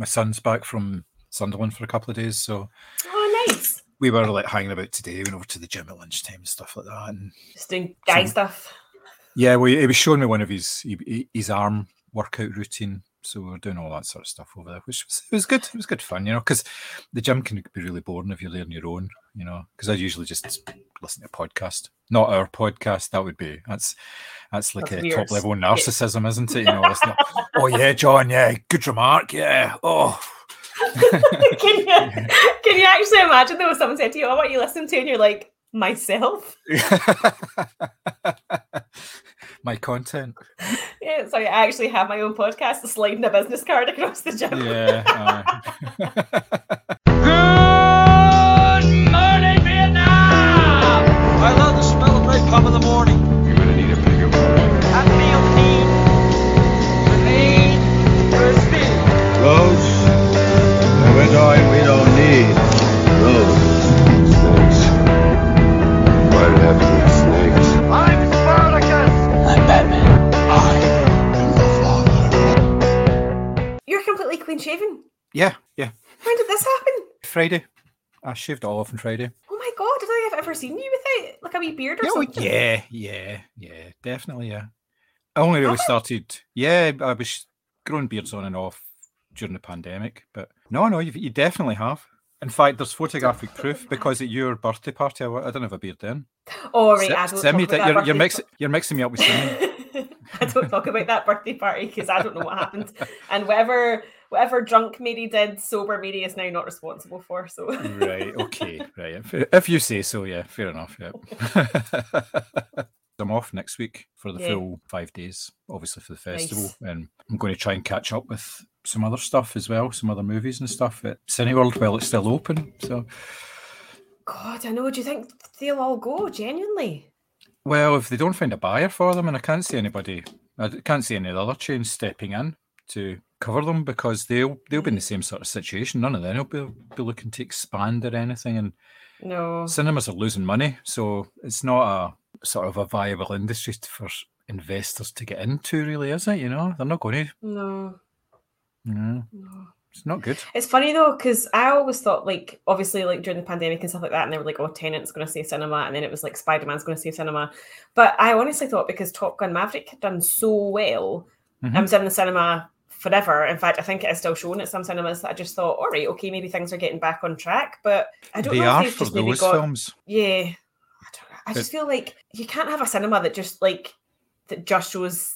my son's back from Sunderland for a couple of days, so Oh, nice. we were like hanging about today. We Went over to the gym at lunchtime and stuff like that. And Just doing guy stuff. yeah, well, he was showing me one of his his arm workout routine. So we were doing all that sort of stuff over there, which was it was good. It was good fun, you know, because the gym can be really boring if you're there on your own, you know. Because I usually just listen to a podcast, not our podcast. That would be that's that's like That's a top level narcissism, isn't it? You know, to, oh yeah, John, yeah, good remark, yeah, oh. can you can you actually imagine though someone said to you, "Oh, what you listen to?" and you're like, "Myself." My content. Yeah, so I actually have my own podcast, sliding a business card across the gym. Yeah. aye. Good morning, Vietnam! I love the smell of napalm in the morning. Clean yeah, yeah. When did this happen? Friday. I shaved all off on Friday. Oh my god, I don't think I've ever seen you with without like a wee beard or Yeah, oh, something. yeah, yeah, yeah, definitely, yeah. I only really Have started, yeah, I was growing beards on and off during the pandemic, but no, no, you, you definitely have. In fact, there's photographic proof because at your birthday party, I, I didn't have a beard then. Oh right, don't Simi you're, that you're, you're mixing me up with Simi. I don't talk about that birthday party because I don't know what happened. And whatever whatever drunk Mary did, sober Mary is now not responsible for. So right, okay, right. If, you say so, yeah, fair enough. Yeah. I'm off next week for the Yeah. full five days, obviously for the festival, Nice. and I'm going to try and catch up with some other stuff as well, some other movies and stuff at Cineworld while it's still open. So, God, I know. Do you think they'll all go genuinely? well, if they don't find a buyer for them, and I can't see anybody, I can't see any other chains stepping in to cover them because they'll they'll be in the same sort of situation. None of them will be, be looking to expand or anything, and No. cinemas are losing money, so it's not a sort of a viable industry for investors to get into, really, is it? You know, they're not going to. No. No, No. it's not good. It's funny though, because I always thought like obviously like during the pandemic and stuff like that, and they were like, "Oh, Tenet's going to save cinema," and then it was like Spider Man's going to save cinema. But I honestly thought because Top Gun Maverick had done so well, Mhm. I was in the cinema forever. In fact, I think it is still shown at some cinemas. That I just thought, all right, okay, maybe things are getting back on track. But I don't They know are if they've for those got films. yeah. I, don't. I just feel like you can't have a cinema that just like that just shows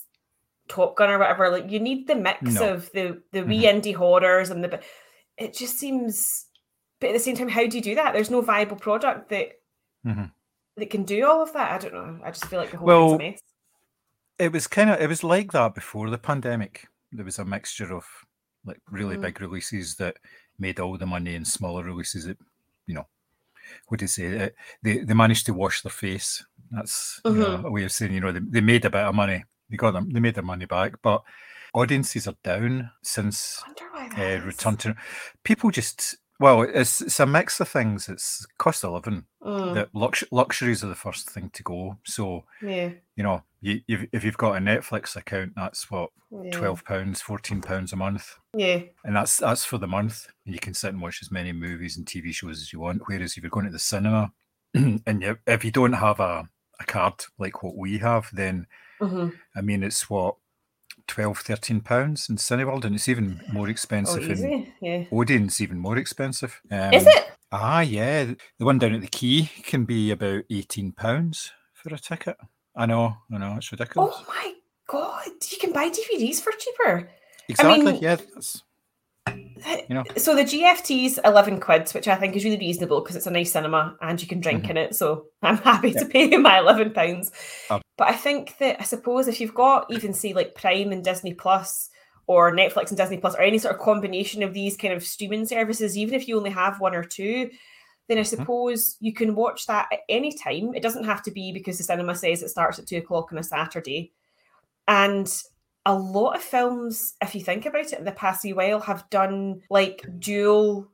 Top Gun or whatever. Like you need the mix No. of the the wee indie horrors and the. It just seems, but at the same time, how do you do that? There's no viable product that Mhm. that can do all of that. I don't know. I just feel like the whole Well, thing's a mess. It was kind of it was like that before the pandemic. There was a mixture of like really Mm. big releases that made all the money and smaller releases that you know what do you say they they managed to wash their face that's you know, Mhm. a way of saying you know they, they made a bit of money they got them they made their money back but audiences are down since I wonder why that uh, return to people just well it's it's a mix of things. It's cost of living. Mm, the lux- luxuries are the first thing to go. So yeah, you know you, you've, if you've got a netflix account that's what yeah, 12 pounds 14 pounds a month. Yeah, and that's that's for the month. You can sit and watch as many movies and tv shows as you want. Whereas if you're going to the cinema and you, if you don't have a, a card like what we have then hmm i mean it's what 12 13 pounds in cineworld and it's even more oh, expensive in easy, yeah. odeon's even more expensive um, Is it? ah yeah the one down at the Quay can be about 18 pounds for a ticket i know i know it's ridiculous Oh my god! You can buy DVDs for cheaper. exactly mean- yeah that's, you know So the GFT's eleven quid, which I think is really reasonable because it's a nice cinema and you can drink Mhm. in it. So I'm happy to pay my eleven pounds. But I think that I suppose if you've got even say like Prime and Disney Plus or Netflix and Disney Plus or any sort of combination of these kind of streaming services, even if you only have one or two, then I Mm-hmm. suppose you can watch that at any time. It doesn't have to be because the cinema says it starts at two o'clock on a Saturday. And a lot of films, if you think about it, in the past few while have done like dual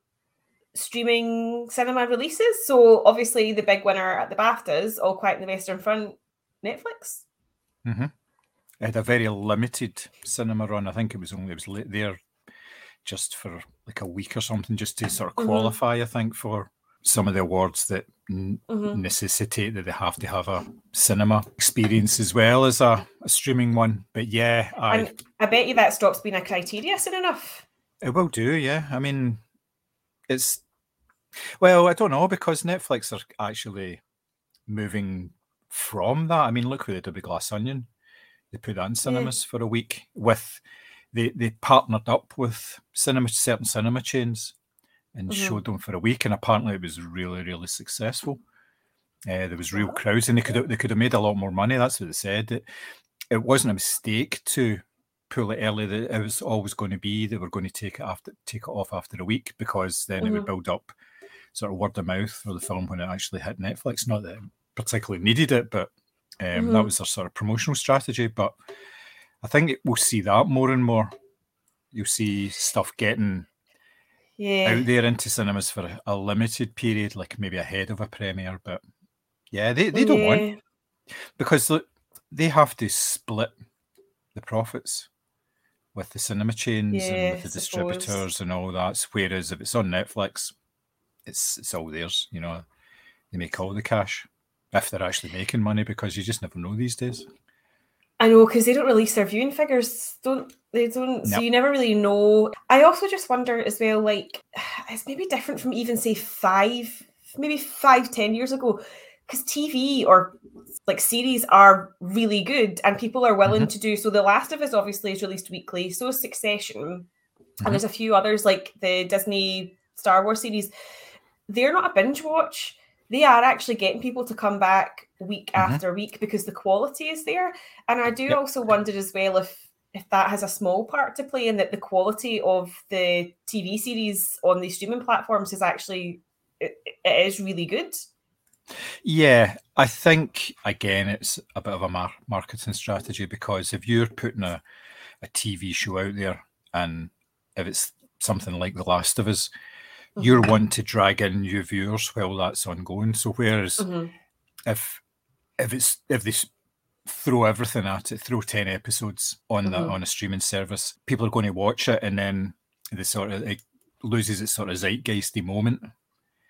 streaming cinema releases. So obviously the big winner at the BAFTAs, All Quiet in the Western Front, Netflix. It had a very limited cinema run. I think it was only it was there just for like a week or something, just to sort of Mhm. qualify. I think for some of the awards that Mhm. necessitate that they have to have a cinema experience as well as a, a streaming one. But yeah, I And I bet you that stops being a criteria soon enough. it will do. Yeah, I mean, it's well, I don't know because Netflix are actually moving from that. I mean, look what they did with Glass Onion. They put that in cinemas for a week with they they partnered up with cinema certain cinema chains and Mhm. showed them for a week, and apparently it was really really successful. Uh, there was real crowds, and they could have, they could have made a lot more money. That's what they said. It, it wasn't a mistake to pull it early. That it was always going to be they were going to take it after take it off after a week because then it would Mhm. build up sort of word of mouth for the film when it actually hit Netflix. Not that particularly needed it, but um, that Mhm. was their sort of promotional strategy. But I think it, we'll see that more and more. You'll see stuff getting Yeah. out there into cinemas for a, limited period, like maybe ahead of a premiere. But yeah, they, they don't want Yeah. because look, they have to split the profits with the cinema chains and with the suppose. distributors and all that. Whereas if it's on Netflix, it's it's all theirs. You know, they make all the cash if they're actually making money because you just never know these days. I know because they don't release their viewing figures, don't they? Don't so you never really know. I also just wonder as well, like it's maybe different from even say five, maybe five, ten years ago, because TV or like series are really good and people are willing to do. So The Last of Us obviously is released weekly. So is Succession, Mhm. and there's a few others like the Disney Star Wars series. They're not a binge watch. They are actually getting people to come back week Mhm. after week because the quality is there. And I do Yep. also wonder as well if if that has a small part to play in that the quality of the TV series on these streaming platforms is actually it, it is really good. Yeah, I think again it's a bit of a mar- marketing strategy because if you're putting a, a TV show out there and if it's something like The Last of Us, you're wanting to drag in new viewers while that's ongoing. So whereas Mhm. if if it's if they throw everything at it, throw ten episodes on the Mhm. on a streaming service, people are going to watch it, and then the sort of it loses its sort of zeitgeisty moment,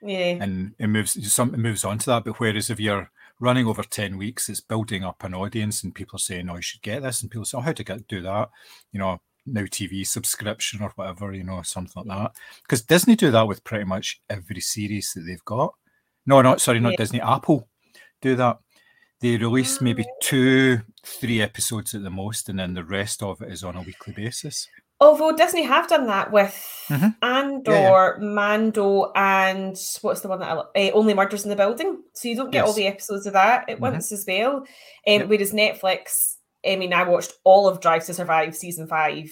Yeah. and it moves some it moves on to that. But whereas if you're running over ten weeks, it's building up an audience, and people are saying, "Oh, you should get this," and people say, "Oh, how to get do that?" You know. Now TV subscription or whatever, you know, something like that. Because Disney do that with pretty much every series that they've got. No, not sorry, not Yeah. Disney. Apple do that. They release maybe Ah. two, three episodes at the most, and then the rest of it is on a weekly basis. Although Disney have done that with Mhm. Andor, Mando, and what's the one that I, lo- eh, Only Murders in the Building. So you don't get all the episodes of that at Mhm. once as well. Um, Yep. Whereas Netflix, I mean, I watched all of Drive to Survive season five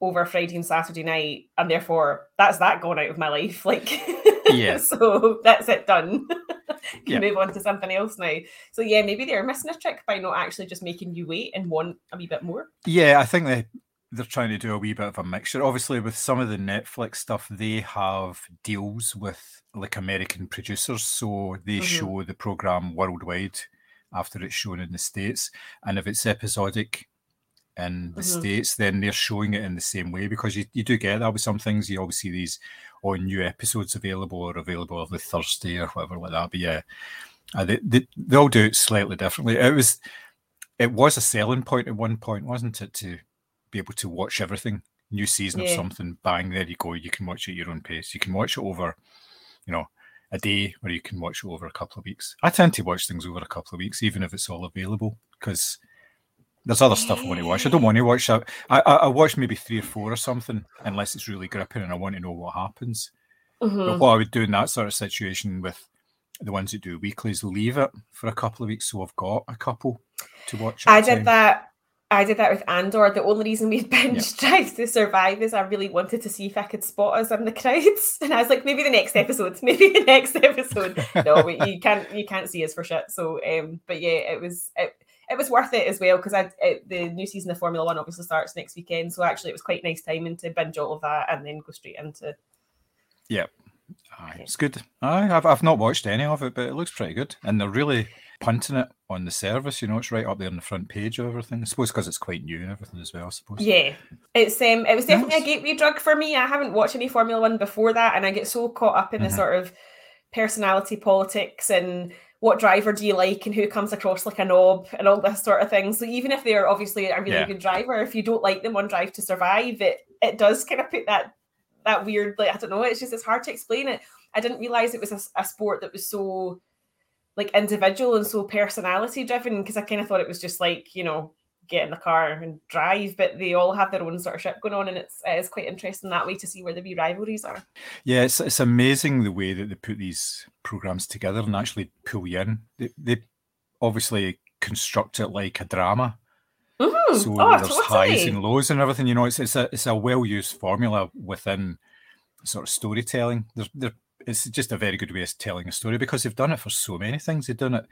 over Friday and Saturday night, and therefore that's that gone out of my life. Like, Yeah. so that's it done. Can Yeah. move on to something else now. So yeah, maybe they're missing a trick by not actually just making you wait and want a wee bit more. Yeah, I think they they're trying to do a wee bit of a mixture. Obviously, with some of the Netflix stuff, they have deals with like American producers, so they Mhm. show the program worldwide after it's shown in the states. And if it's episodic in the Mhm. states, then they're showing it in the same way because you, you do get that with some things. You always see these or new episodes available or available every Thursday or whatever like that. But yeah, uh, they, they they all do it slightly differently. It was it was a selling point at one point, wasn't it, to be able to watch everything. New season of something, bang, there you go. You can watch it at your own pace. You can watch it over, you know, a day, or you can watch it over a couple of weeks. I tend to watch things over a couple of weeks, even if it's all available, because there's other stuff I want to watch. I don't want to watch that. I, I, I watch maybe three or four or something, unless it's really gripping and I want to know what happens. But Mhm. what I would do in that sort of situation with the ones that do weeklies, leave it for a couple of weeks so I've got a couple to watch. I did time. that. I did that with Andor. The only reason we binge Drive to Survive is I really wanted to see if I could spot us in the crowds, and I was like, maybe the next episode, maybe the next episode. No, we, you can't, you can't see us for shit. So, um, but yeah, it was it, it was worth it as well because I it, the new season of Formula One obviously starts next weekend. So actually, it was quite nice timing to binge all of that and then go straight into. Aye, it's good. Aye, I've, I've not watched any of it, but it looks pretty good. And they're really, punting it on the service. You know, it's right up there on the front page of everything. I suppose because it's quite new and everything as well. I suppose. Yeah, it's um, it was definitely Nice. a gateway drug for me. I haven't watched any Formula One before that, and I get so caught up in the Mhm. sort of personality politics and what driver do you like and who comes across like a knob and all this sort of thing. So even if they're obviously a really Yeah. good driver, if you don't like them on Drive to Survive, it it does kind of put that that weird like I don't know. It's just it's hard to explain it. I didn't realize it was a, a sport that was so like individual and so personality driven because I kind of thought it was just like you know get in the car and drive, but they all have their own sort of shit going on, and it's it's quite interesting that way to see where the wee rivalries are. Yeah, it's it's amazing the way that they put these programs together and actually pull you in. They, they obviously construct it like a drama, Mhm. so oh, there's highs and lows and everything. You know, it's it's a it's a well used formula within sort of storytelling. It's just a very good way of telling a story because they've done it for so many things. They've done it,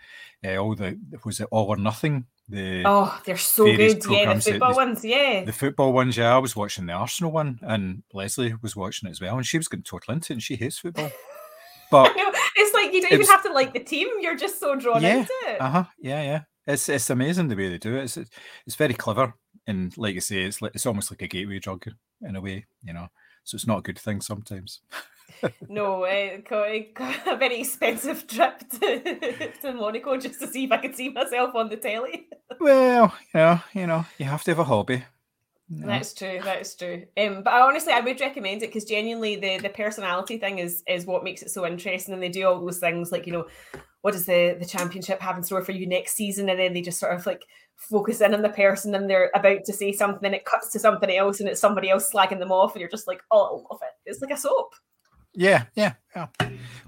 uh, all the was it all or nothing. The Oh, they're so good. Yeah, the programmes that- football ones. Yeah. the football ones, yeah, I was watching the Arsenal one, and Leslie was watching it as well, and she was getting total into it, and she hates football. But it's like you don't even was- have to like the team. You're just so drawn Yeah, into it. uh huh, yeah, yeah, it's it's amazing the way they do it. It's it's very clever, and like I say, it's like it's almost like a gateway drug in a way, you know. So it's not a good thing sometimes. No, uh, co- co- a very expensive trip to, to Monaco just to see if I could see myself on the telly. Well, you know, you know, you have to have a hobby. That's true. That's true. Um, but I honestly, I would recommend it because genuinely, the the personality thing is is what makes it so interesting. And they do all those things like you know, what does the the championship have in store for you next season? And then they just sort of like focus in on the person and they're about to say something, and it cuts to something else, and it's somebody else slagging them off, and you're just like, oh, I love it. It's like a soap. Yeah, yeah, yeah.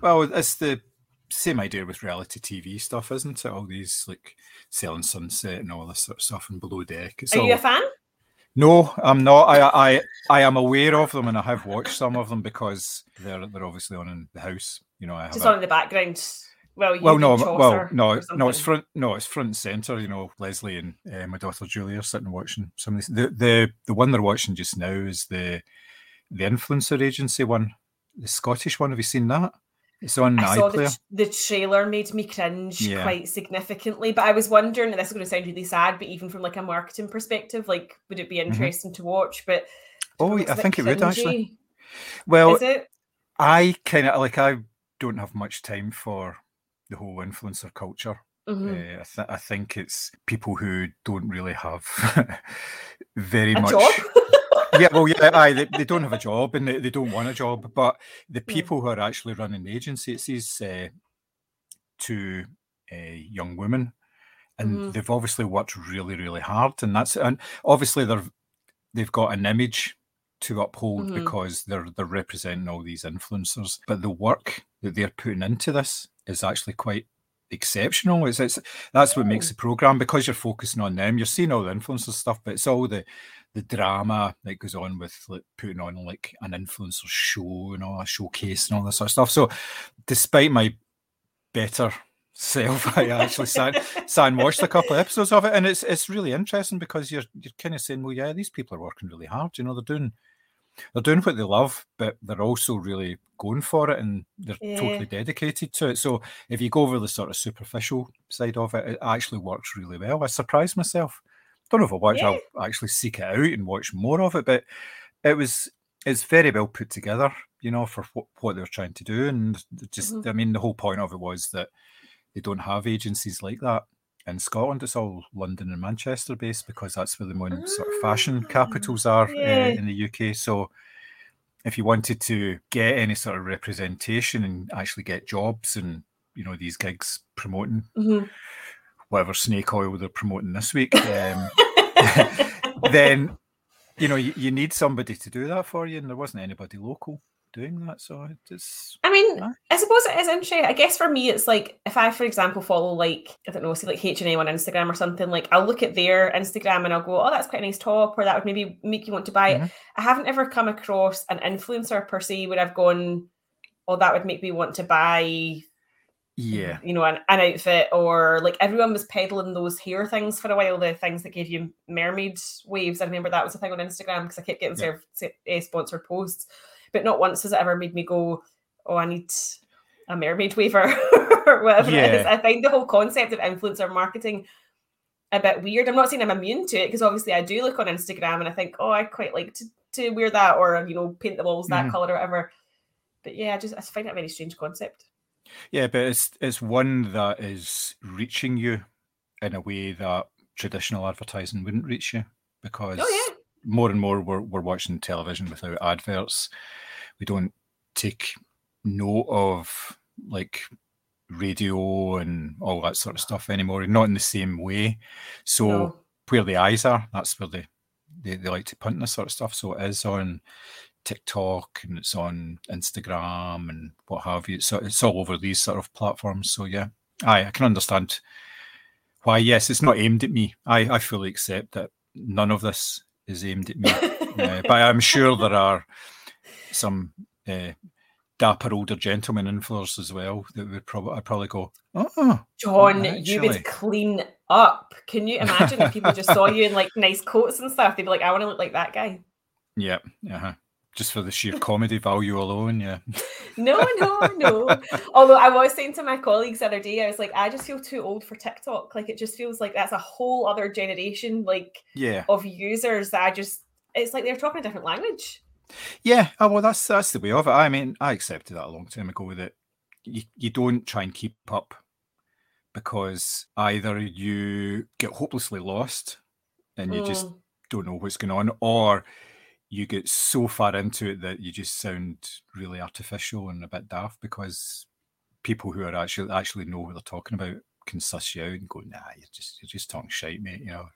Well, it's the same idea with reality TV stuff, isn't it? All these like selling sunset and all this sort of stuff and below deck. It's Are all... you a fan? No, I'm not. I, I I am aware of them and I have watched some of them because they're they're obviously on in the house. You know, I have Just a- on in the background. Well, you well, no, well, no, no, it's front, no, it's front and center. You know, Leslie and uh, my daughter Julie are sitting watching some of these. The the the one they're watching just now is the the influencer agency one, the Scottish one. Have you seen that? It's on I saw the, the trailer made me cringe Yeah. quite significantly, but I was wondering, and this is going to sound really sad, but even from like a marketing perspective, like would it be interesting to watch? But Mm-hmm. Oh, I think it would actually. Well, Is it? I kind of like I don't have much time for the whole influencer culture. Mhm. Uh, I, th- I think it's people who don't really have very A much. yeah, well, yeah, aye, they, they don't have a job and they, they don't want a job. But the people who are actually running the agency, it's these uh, two uh, young women, and Mhm. they've obviously worked really, really hard, and that's and obviously they're they've got an image to uphold Mhm. because they're they're representing all these influencers. But the work that they're putting into this is actually quite exceptional. It's, it's that's what makes Oh. the program because you're focusing on them. You're seeing all the influencer stuff, but it's all the the drama that goes on with like putting on like an influencer show and all a showcase and all this sort of stuff. So, despite my better self, I actually sat sat and watched a couple of episodes of it, and it's it's really interesting because you're you're kind of saying, well, yeah, these people are working really hard. You know, they're doing they're doing what they love, but they're also really going for it, and they're Yeah. totally dedicated to it. So, if you go over the sort of superficial side of it, it actually works really well. I surprised myself. Don't know if I watch. Yeah. I'll actually seek it out and watch more of it, but it was it's very well put together. You know, for what, what they're trying to do, and just Mhm. I mean, the whole point of it was that they don't have agencies like that in Scotland. It's all London and Manchester based because that's where the main sort of fashion Ah, capitals are yeah. uh, in the UK. So if you wanted to get any sort of representation and actually get jobs and you know these gigs promoting Mhm. whatever snake oil they're promoting this week, um, then you know you, you need somebody to do that for you, and there wasn't anybody local doing that. So it's I mean, Aye. I suppose it is interesting. I guess for me, it's like if I, for example, follow like I don't know, say like H and M on Instagram or something. Like I'll look at their Instagram and I'll go, "Oh, that's quite a nice top," or that would maybe make you want to buy it. Mhm. I haven't ever come across an influencer per se where I've gone, "Oh, that would make me want to buy." yeah. you know, an, an outfit or like everyone was peddling those hair things for a while, the things that gave you mermaid waves. I remember that was a thing on Instagram because I kept getting Yeah. served uh, sponsored posts, but not once has it ever made me go, "Oh, I need a mermaid waver." or whatever it is. I find the whole concept of influencer marketing a bit weird. I'm not saying I'm immune to it because obviously I do look on Instagram and I think, oh, I quite like to, to wear that or you know paint the walls that Mhm. color or whatever. But yeah, I just I find it a very strange concept. Yeah, but it's it's one that is reaching you in a way that traditional advertising wouldn't reach you because Oh, yeah. More and more we're we're watching television without adverts. We don't take note of like radio and all that sort of stuff anymore, not in the same way. So No. where the eyes are, that's where they, they they like to punt this sort of stuff. So it is on TikTok and it's on Instagram and what have you. So it's all over these sort of platforms. So yeah, I I can understand why. Yes, it's not aimed at me. I I fully accept that none of this is aimed at me. Uh, but I'm sure there are some uh, dapper older gentlemen influencers as well that would probably I'd probably go, oh, John, you Actually. would clean up. Can you imagine if people just saw you in like nice coats and stuff? They'd be like, I want to look like that guy. yeah, uh-huh. Just for the sheer comedy value alone. Yeah, No, no, no. Although I was saying to my colleagues the other day, I was like, I just feel too old for TikTok. Like it just feels like that's a whole other generation like yeah, of users that I just it's like they're talking a different language. yeah. Oh, well, that's that's the way of it. I mean, I accepted that a long time ago that you you don't try and keep up because either you get hopelessly lost and you just Mm. don't know what's going on, or you get so far into it that you just sound really artificial and a bit daft because people who are actually actually know what they're talking about can suss you out and go, nah, you're just you're just talking shite, mate. You know,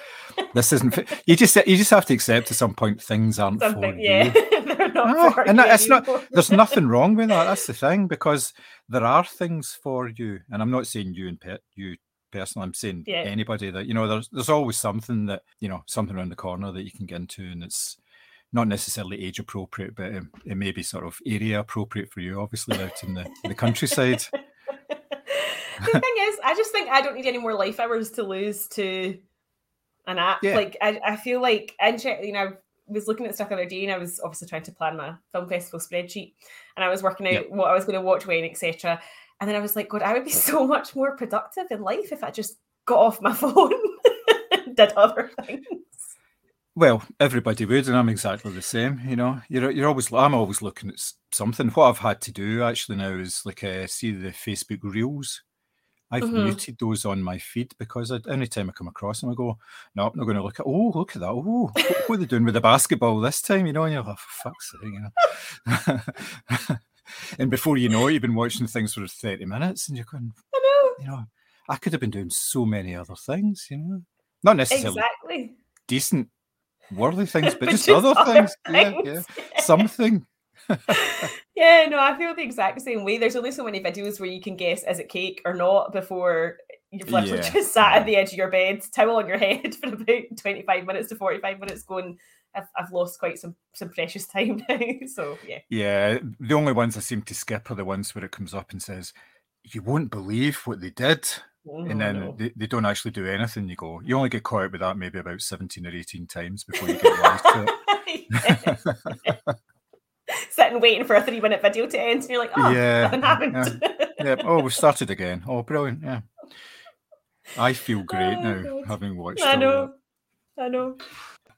this isn't. fi-" You just you just have to accept at some point things aren't for Something, you. yeah. Aye, and that- it's not- There's nothing wrong with that. That's the thing because there are things for you, and I'm not saying you and pet you personally. I'm saying Yeah. anybody that you know. There's there's always something that you know something around the corner that you can get into, and it's not necessarily age appropriate, but um, it may be sort of area appropriate for you. Obviously, out in the in the countryside. the thing is, I just think I don't need any more life hours to lose to an app. Yeah. Like I, I feel like you know, I was looking at stuff the other day and I was obviously trying to plan my film festival spreadsheet and I was working out Yep. what I was going to watch when, etc. And then I was like, God, I would be so much more productive in life if I just got off my phone and did other things. Well, everybody would, and I'm exactly the same. You know, you're you're always I'm always looking at something. What I've had to do actually now is like uh, see the Facebook Reels. I've Mhm. muted those on my feed because I, anytime I come across them, I go, "No, I'm not going to look at." Oh, look at that! Oh, what, what are they doing with the basketball this time? You know, and you're like, "For fuck's sake!" You know. and before you know it, you've been watching things for 30 minutes, and you're going, I know. you know, I could have been doing so many other things. You know, not necessarily Exactly. decent, worthy things, but, But just, just other other things. Yeah, yeah. Something. Yeah, no, I feel the exact same way. There's only so many videos where you can guess is it cake or not before you've literally Yeah, just sat at the edge of your bed, towel on your head for about 25 minutes to 45 minutes going, I've, I've lost quite some some precious time now. So yeah. Yeah, the only ones I seem to skip are the ones where it comes up and says, "You won't believe what they did," Oh, and Oh, then no. they, they don't actually do anything. You go, you only get caught out with that maybe about seventeen or eighteen times before you get wise to Yeah. Sitting waiting for a three minute video to end, and you're like, oh, Yeah, nothing happened. it. yeah. Oh, we started again. Oh, brilliant. Yeah. I feel great Oh, now God. having watched. I know. I know.